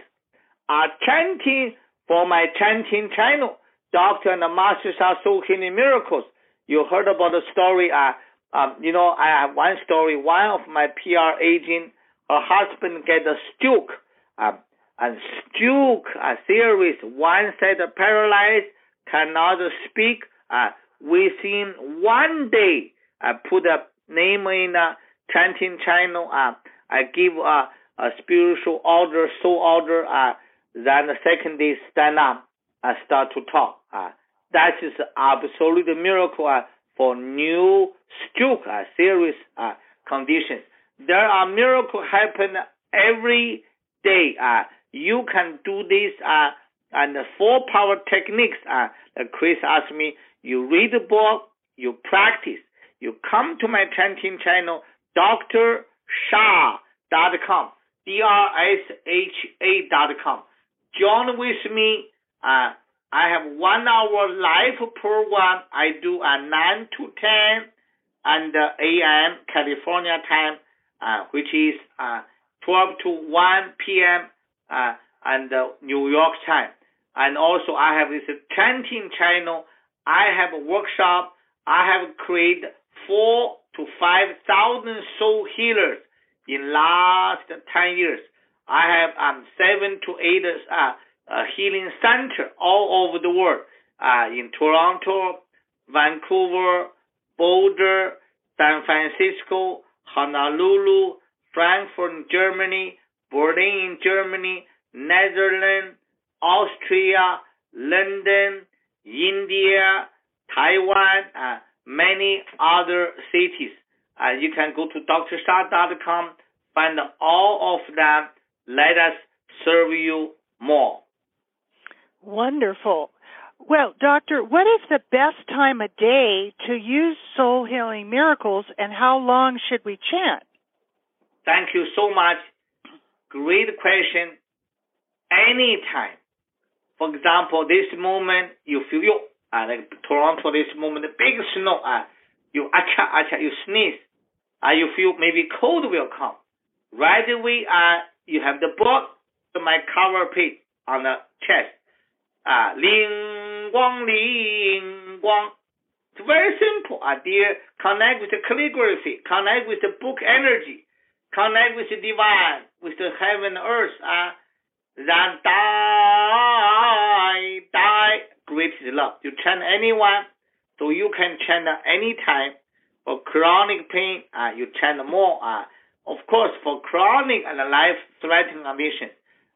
are chanting for my chanting channel. Doctor and the masters are so healing miracles. You heard about the story. Uh, um, you know, I have one story. One of my PR agent, her husband get a stroke. Uh, and stroke, a serious one side paralyzed, cannot speak. Uh, within one day, I put a name in a chanting channel. Uh, I give a, a spiritual order, soul order. Uh, then the second day, stand up and start to talk. Uh, that is absolute miracle uh, for new stroke, uh, serious uh, conditions. There are miracles happen every day. Uh, you can do this uh, and the four power techniques. Uh, Kris asked me, you read the book, you practice, you come to my chanting channel, drsha.com, D-R-S-H-A dot com. Join with me. Uh, I have one hour live program. I do at 9 to 10 and a.m. California time, uh, which is uh, 12 to 1 p.m. Uh, and uh, New York time. And also I have this chanting channel. I have a workshop. I have created four to five thousand soul healers in last 10 years. I have um, seven to eight uh, uh, healing center all over the world, uh, in Toronto, Vancouver, Boulder, San Francisco, Honolulu, Frankfurt, Germany, Berlin, Germany, Netherlands, Austria, London, India, Taiwan, uh, many other cities. Uh, you can go to drsha.com, find all of them. Let us serve you more. Wonderful. Well, doctor, what is the best time of day to use soul healing miracles and how long should we chant? Thank you so much. Great question. Anytime. For example, this moment you feel you uh, like Toronto this moment, the big snow, uh, you acha acha, you sneeze, uh, you feel maybe cold will come. Right away, uh, you have the book, my cover page on the chest. 啊，灵光，灵光，It's ling ling. It's very simple idea. Connect with the calligraphy, connect with the book energy, connect with the divine, with the heaven and earth. Ah, then die, die, great is love. You chant anyone, so you can chant any time. For chronic pain, uh, you chant more. Uh, of course, for chronic and life-threatening condition,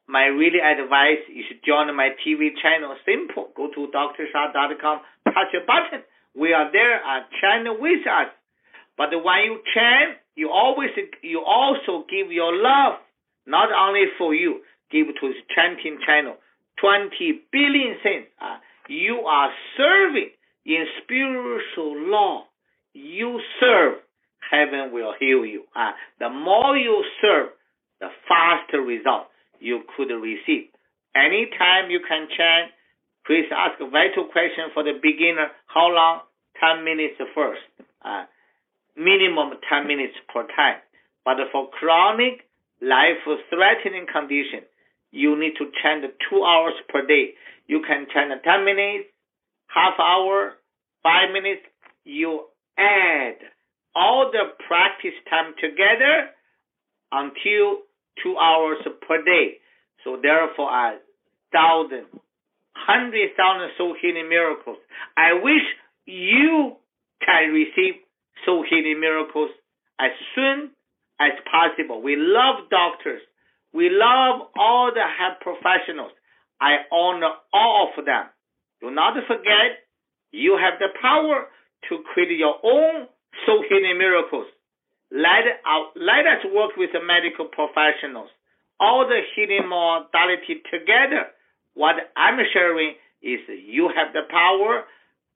my really advice should join my TV channel. Simple. Go to drsha.com, touch a button. We are there. Uh, chant with us. But when you chant, you always you also give your love, not only for you, give to his chanting channel 20 billion cents. Uh, you are serving in spiritual law. You serve, heaven will heal you. Uh, the more you serve, the faster result you could receive. Anytime you can chant, please ask a vital question for the beginner. How long? 10 minutes first. Uh, minimum 10 minutes per time. But for chronic, life-threatening condition, you need to chant two hours per day. You can chant 10 minutes, half hour, five minutes. You add all the practice time together until two hours per day. So therefore, a thousand, hundred thousand soul healing miracles. I wish you can receive soul healing miracles as soon as possible. We love doctors. We love all the health professionals. I honor all of them. Do not forget, you have the power to create your own soul healing miracles. Let, uh, us work with the medical professionals. All the healing modality together. What I'm sharing is you have the power,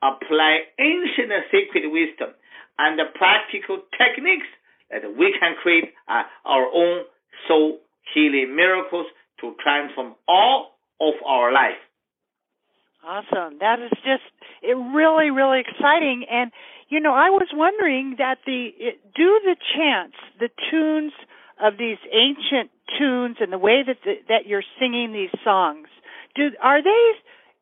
apply ancient secret wisdom and the practical techniques that we can create uh, our own soul healing miracles to transform all of our life. Awesome. That is just it really, really exciting. And you know, I was wondering that the do the chants, the tunes of these ancient tunes, and the way that the, that you're singing these songs. Do are they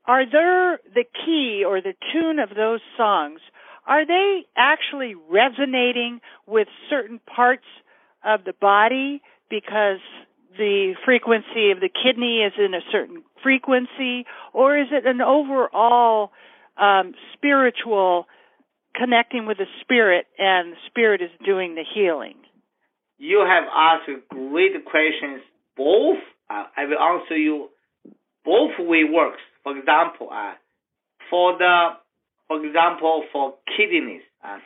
are there the key or the tune of those songs? Are they actually resonating with certain parts of the body because the frequency of the kidney is in a certain frequency, or is it an overall um, spiritual connecting with the spirit and the spirit is doing the healing? You have asked great questions. Both, uh, I will answer you both way works. For example, uh, for the, for example, for kidneys, uh,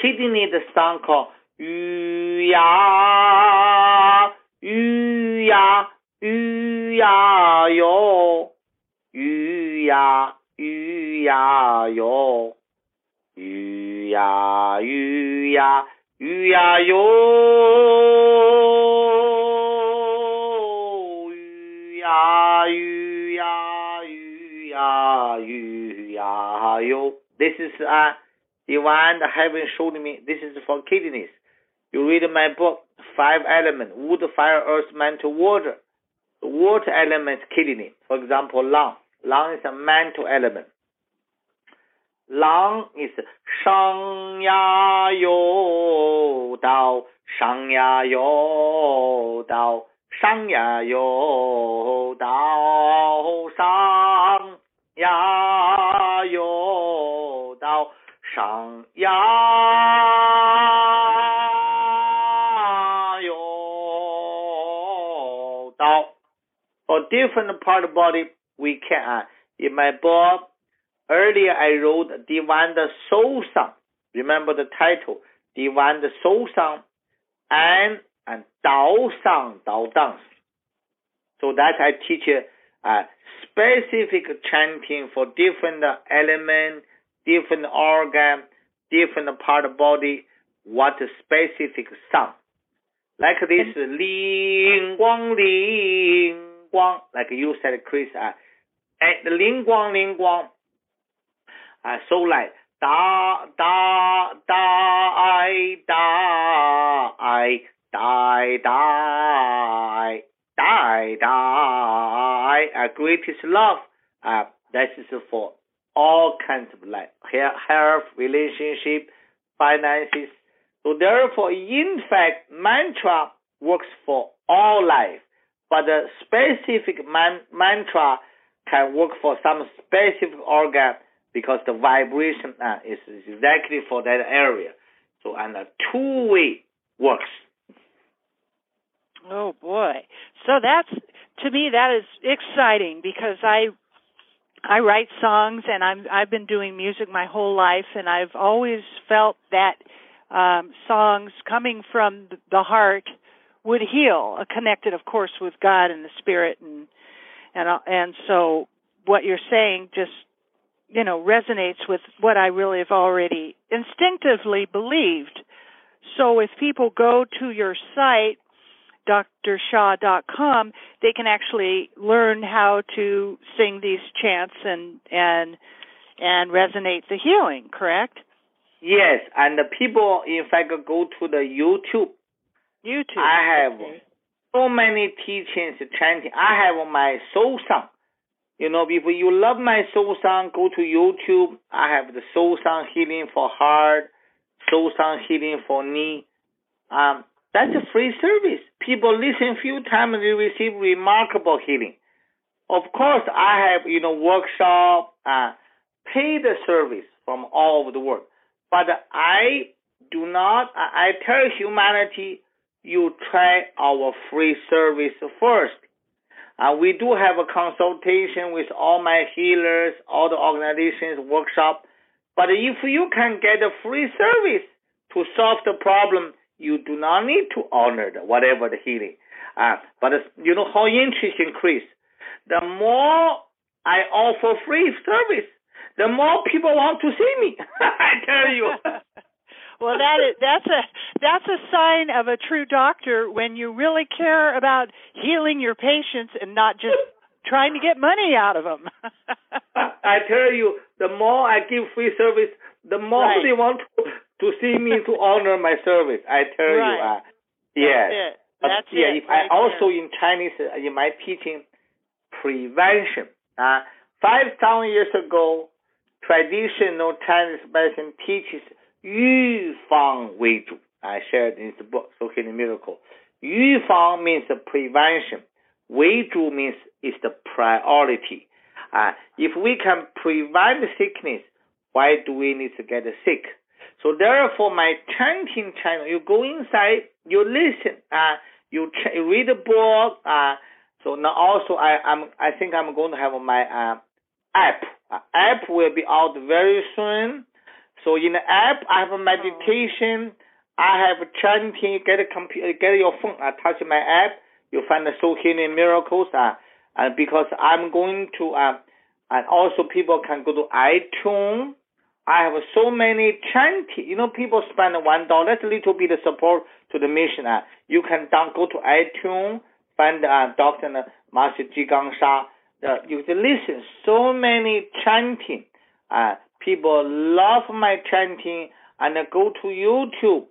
kidney, the sound called yu ya, yu ya, yu ya yo, yu ya, yu ya yo. 鱼呀鱼呀鱼呀哟，鱼呀鱼呀鱼呀鱼呀哟。This is a divine heaven showed me. This is for kidneys. You read my book, Five Elements: Wood, Fire, Earth, Mental, Water. The water element kidney. For example, lung. Lung is a mental element. Lang is shang different part body, we can. In my book, Earlier I wrote Divanda Soul Song. Remember the title, Divanda Soul Song and and Dao Song, Dao Dance. So that I teach a specific chanting for different element, different organ, different part of body, what specific sound. Like this, Ling Guang Ling Guang, like you said, Kris, uh, and Ling Guang Ling Guang, so like die die die die die die die. A greatest love. Uh, this is for all kinds of life, health, relationship, finances. So therefore, in fact, mantra works for all life, but the specific man- mantra can work for some specific organ because the vibration uh, is, exactly for that area. So and a two way works. Oh boy. So that's to me that is exciting because I I write songs and I'm I've been doing music my whole life and I've always felt that um songs coming from the heart would heal, uh, connected, of course, with God and the Spirit, and and uh, and so what you're saying just you know resonates with what I really have already instinctively believed. So if people go to your site drsha.com, they can actually learn how to sing these chants and and and resonate the healing, correct? Yes, and the people in fact go to the YouTube YouTube. I have okay. so many teachings, chanting. I have my soul song. You know, if you love my soul song, go to YouTube. I have the soul song healing for heart, soul song healing for knee. Um, that's a free service. People listen few times, they receive remarkable healing. Of course, I have you know workshop, uh, paid service from all over the world, but I do not. I tell humanity you try our free service first. Uh, we do have a consultation with all my healers, all the organizations, workshop. But if you can get a free service to solve the problem, you do not need to honor the, whatever the healing. Uh, but you know how interest increase. The more I offer free service, the more people want to see me. <laughs> I tell you. <laughs> well, that is that's a that's a sign of a true doctor when you really care about healing your patients and not just trying to get money out of them. I tell you, the more I give free service, the more right. they want to, to see me to honor my service. I tell right. you, uh, yes. That's it. That's yeah, it. If right I also there. in Chinese uh, in my teaching prevention. Uh, five thousand years ago, traditional Chinese medicine teaches Yu shared in the book, Soaking the Miracle. Yu means the prevention. Wei means is the priority. Uh, if we can prevent sickness, why do we need to get sick? So therefore, my chanting channel, you go inside, you listen, uh, you, ch- read the book. Uh, so now also, I, I'm, I think I'm going to have my uh, app. Uh, app will be out very soon. So in the app, I have a meditation. I have a chanting. Get a computer, get your phone. I touch my app. you find the soul healing miracles. Uh, and because I'm going to, uh, and also people can go to iTunes. I have so many chanting. You know, people spend one dollar. That's a little bit of support to the mission. Uh, you can down go to iTunes, find uh, Dr. Master Zhi Gang Sha. Uh, you can listen so many chanting. Uh, people love my chanting and go to YouTube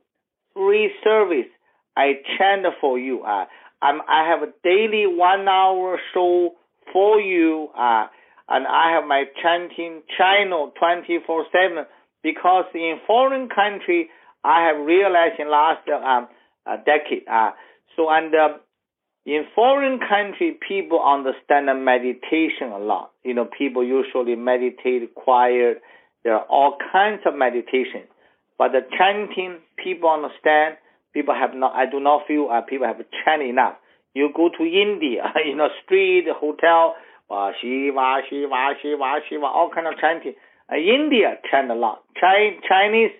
free service. I chant for you. Uh, I'm, I have a daily one hour show for you. Uh, and I have my chanting channel 24 7 because in foreign country, I have realized in last um, decade. Uh, so, and uh, in foreign country, people understand meditation a lot. You know, people usually meditate quiet. There are all kinds of meditation. But the chanting, people understand. People have not, I do not feel uh, people have chanted enough. You go to India, <laughs> in a street, hotel, Shiva, Shiva, Shiva, Shiva, all kind of chanting. Uh, India chant a lot. Chi- Chinese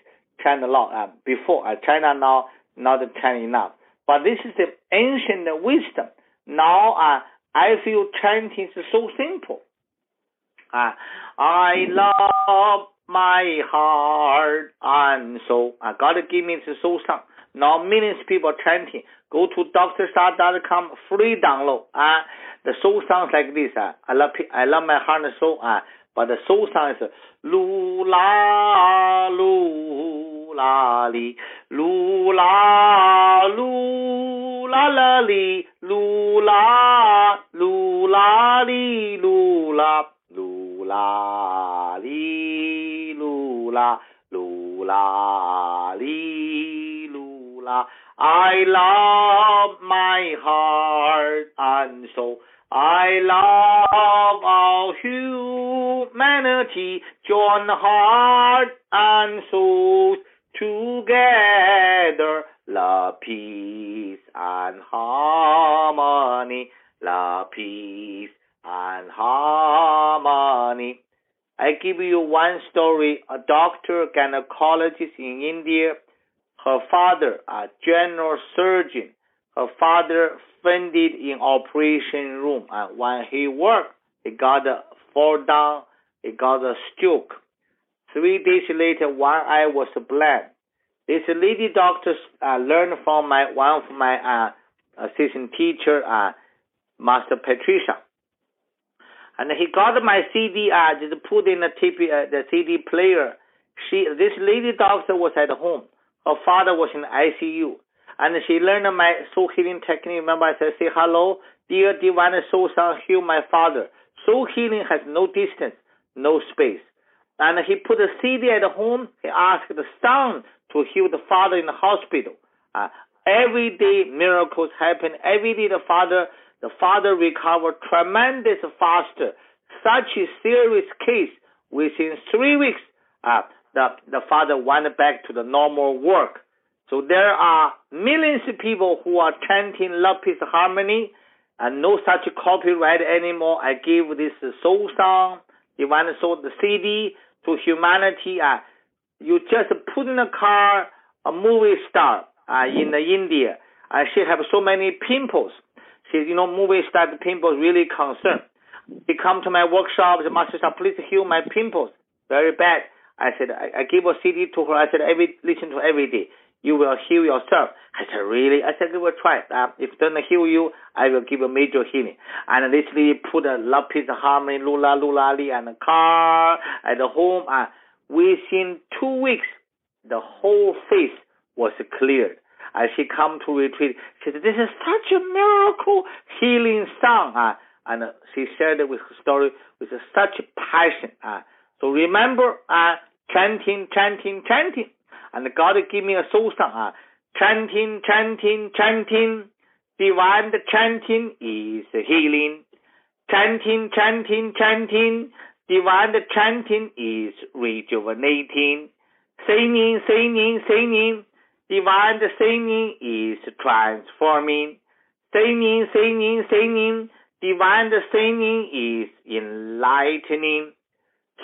chant a lot uh, before. Uh, China now not chant enough. But this is the ancient wisdom. Now uh, I feel chanting is so simple. Uh, I love my heart and soul. Uh, God give me the soul song. Now millions of people chanting. Go to drsha.com, free download. Uh, the soul sounds like this. Uh, I love I love my heart and soul. Uh, but the soul song is lu la lu la li lu la lu la la li lu la lu la li lu la lu la la li lu la I love my heart and soul. I love all humanity, join heart and soul together. Love, peace, and harmony. Love, peace, and harmony. I give you one story. A doctor, gynecologist in India her father, a general surgeon, her father fainted in operation room. And when he worked, he got a fall down, he got a stroke. Three days later, one eye was blind. This lady doctor uh, learned from my one of my uh, assistant teacher, uh, Master Patricia. And he got my CD, uh, just put in the, TV, uh, the CD player. She, this lady doctor was at home. Her father was in ICU, and she learned my soul healing technique. Remember, I said, "Say hello, dear divine soul son, heal my father." Soul healing has no distance, no space. And he put a CD at home. He asked the son to heal the father in the hospital. Uh, every day miracles happen. Every day the father, the father recovered tremendous faster. Such a serious case within three weeks. Uh, the, the father went back to the normal work. So there are millions of people who are chanting love, peace, harmony, and no such copyright anymore. I give this soul song, divine soul, the CD to humanity. Uh, you just put in a car a movie star uh, in India, uh, she have so many pimples. She, you know, movie star pimples really concerned. He come to my workshop, the master said, please heal my pimples. Very bad. I said, I, I gave a CD to her. I said, every listen to every day. You will heal yourself. I said, really? I said, we will try. Uh, if it doesn't heal you, I will give a major healing. And lady put a love, peace, harmony, lula, lula, li, and a car at the home. Uh, within two weeks, the whole face was cleared. And she come to retreat. She said, this is such a miracle healing song. Uh, and she shared it with her story with such passion. Uh, so remember, uh, chanting, chanting, chanting. And God give me a soul song. Uh, chanting, chanting, chanting. Divine chanting is healing. Chanting, chanting, chanting. Divine chanting is rejuvenating. Singing, singing, singing. Divine singing is transforming. Singing, singing, singing. Divine singing is enlightening.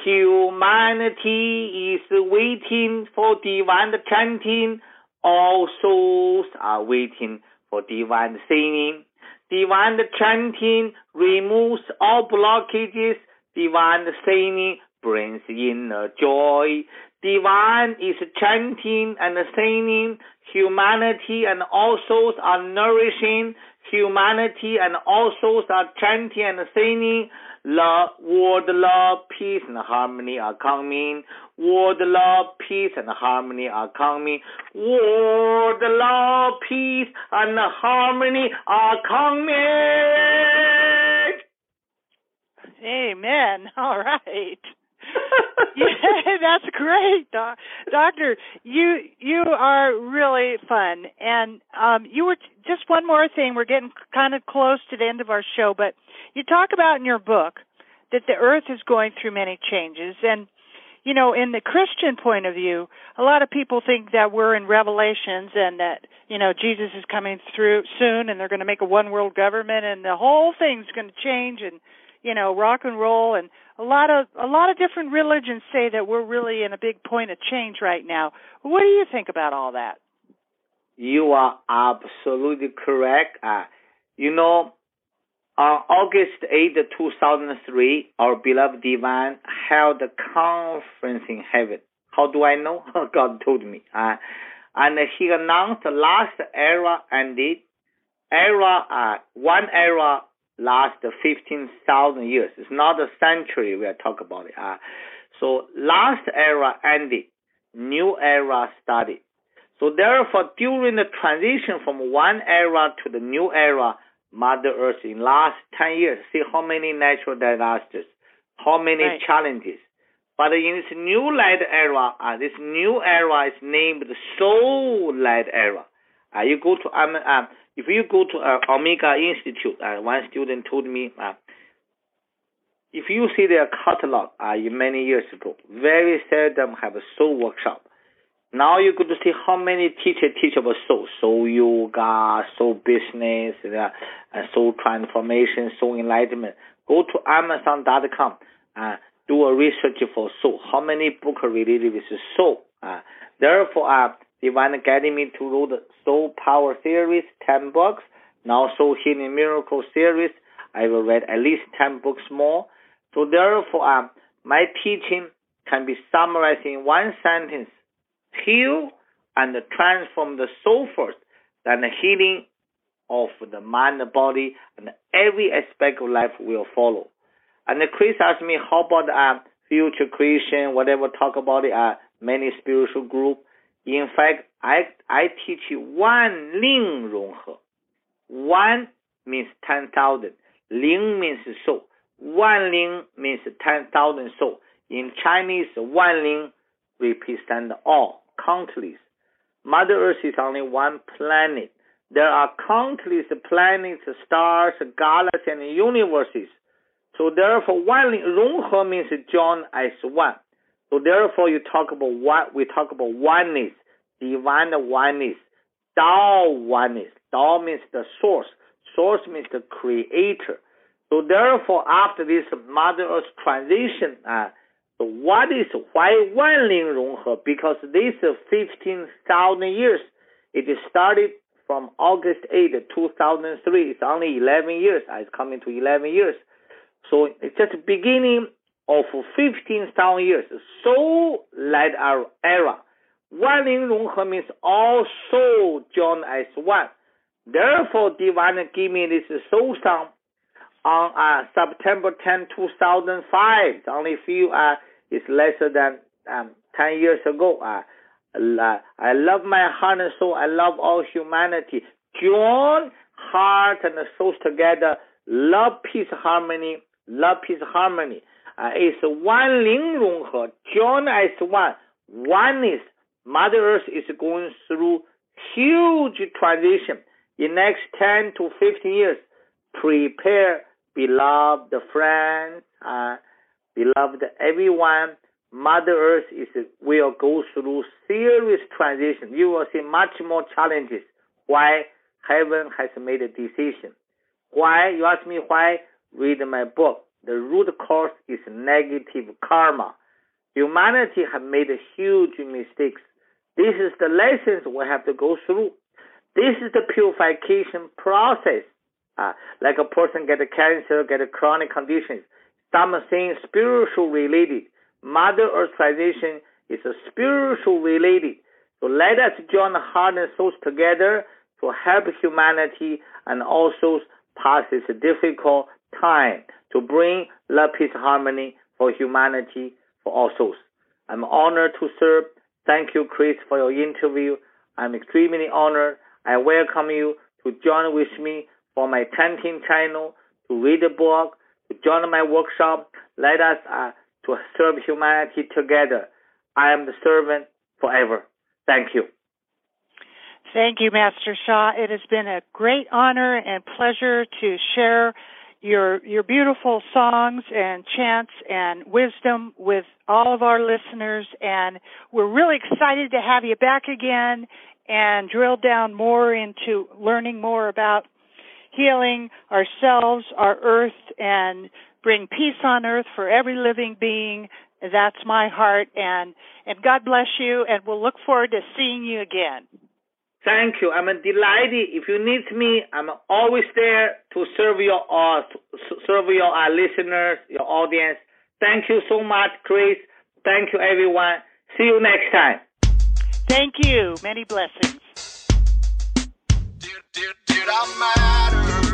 Humanity is waiting for divine chanting. All souls are waiting for divine singing. Divine chanting removes all blockages. Divine singing brings inner joy. Divine is chanting and singing. Humanity and all souls are nourishing. Humanity and all souls are chanting and singing. Love, world love, peace and harmony are coming. World love, peace and harmony are coming. World love, peace and harmony are coming. Amen. <laughs> All right. <laughs> yeah, that's great, doc- doctor. You you are really fun, and um, you were just one more thing. We're getting kind of close to the end of our show, but you talk about in your book that the Earth is going through many changes, and you know, in the Christian point of view, a lot of people think that we're in Revelations and that, you know, Jesus is coming through soon and they're going to make a one world government and the whole thing's going to change and, you know, rock and roll and a lot of a lot of different religions say that we're really in a big point of change right now. What do you think about all that? You are absolutely correct. Uh, you know, on August 8, 2003, our beloved divine held a conference in heaven. How do I know? <laughs> God told me. Uh, and he announced the last era ended. Era, uh, one era last 15,000 years. It's not a century we are talking about. It. Uh, so last era ended, new era started. So therefore, during the transition from one era to the new era, Mother Earth in last 10 years, see how many natural disasters, how many right. challenges. But in this new light era, uh, this new era is named the soul light era. Uh, you go to um, uh, if you go to uh, Omega Institute, uh, one student told me, uh, if you see their catalog uh, many years ago, very seldom have a soul workshop. Now you to see how many teachers teach about soul, soul yoga, soul business, uh, soul transformation, soul enlightenment. Go to Amazon.com and uh, do a research for soul. How many books related with soul? Uh, therefore, uh, Divine me to read Soul Power series, 10 books. Now Soul Healing Miracle series. I will read at least 10 books more. So therefore, um, my teaching can be summarized in one sentence. Heal and transform the soul first, then the healing of the mind, the body, and every aspect of life will follow. And Kris asked me, how about uh, future creation, whatever, talk about it, uh, many spiritual group. In fact, I I teach Wan Ling Rong He. One means ten thousand. Ling means soul. Wan Ling means ten thousand soul. In Chinese, Wan Ling represents all, countless. Mother Earth is only one planet. There are countless planets, stars, galaxies, and universes. So therefore, Wan Ling Rong He means join as one. So therefore, you talk about what we talk about oneness, divine oneness, Tao oneness. Tao means the source. Source means the creator. So therefore, after this Mother Earth transition, uh, so what is why Wanling? Because this 15,000 years, it started from August 8, 2003. It's only 11 years. Uh, it's coming to 11 years. So it's just beginning of 15,000 years, soul led our era. Wan Ling Rong He means all soul joined as one. Therefore, Divine give me this soul song on uh, September 10, 2005. It's only few, uh, it's lesser than um, 10 years ago. Uh, I love my heart and soul. I love all humanity. Join heart and soul together. Love, peace, harmony. Love, peace, harmony uh, is Wan Ling Rong He, join as one. One is Mother Earth is going through huge transition. In next 10 to 15 years, prepare, beloved friends, uh, beloved everyone. Mother Earth is will go through serious transition. You will see much more challenges. Why? Heaven has made a decision. Why? You ask me why? Read my book. The root cause is negative karma. Humanity have made huge mistakes. This is the lessons we have to go through. This is the purification process. Uh, like a person get a cancer, get a chronic conditions. Some things spiritual related. Mother Earth Earthization is a spiritual related. So let us join heart and souls together to help humanity and also pass this difficult time to bring love, peace, harmony for humanity, for all souls. I'm honored to serve. Thank you, Kris, for your interview. I'm extremely honored. I welcome you to join with me for my chanting channel, to read a book, to join my workshop. Let us uh, to serve humanity together. I am the servant forever. Thank you. Thank you, Master Sha. It has been a great honor and pleasure to share your your beautiful songs and chants and wisdom with all of our listeners and we're really excited to have you back again and drill down more into learning more about healing ourselves, our earth and bring peace on earth for every living being. That's my heart and and God bless you and we'll look forward to seeing you again. Thank you. I'm delighted. If you need me, I'm always there to serve your uh, serve your uh, listeners, your audience. Thank you so much, Kris. Thank you, everyone. See you next time. Thank you. Many blessings. Did, did, did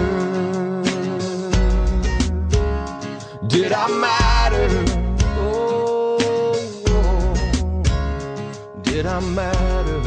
Did I matter? Oh, did I matter?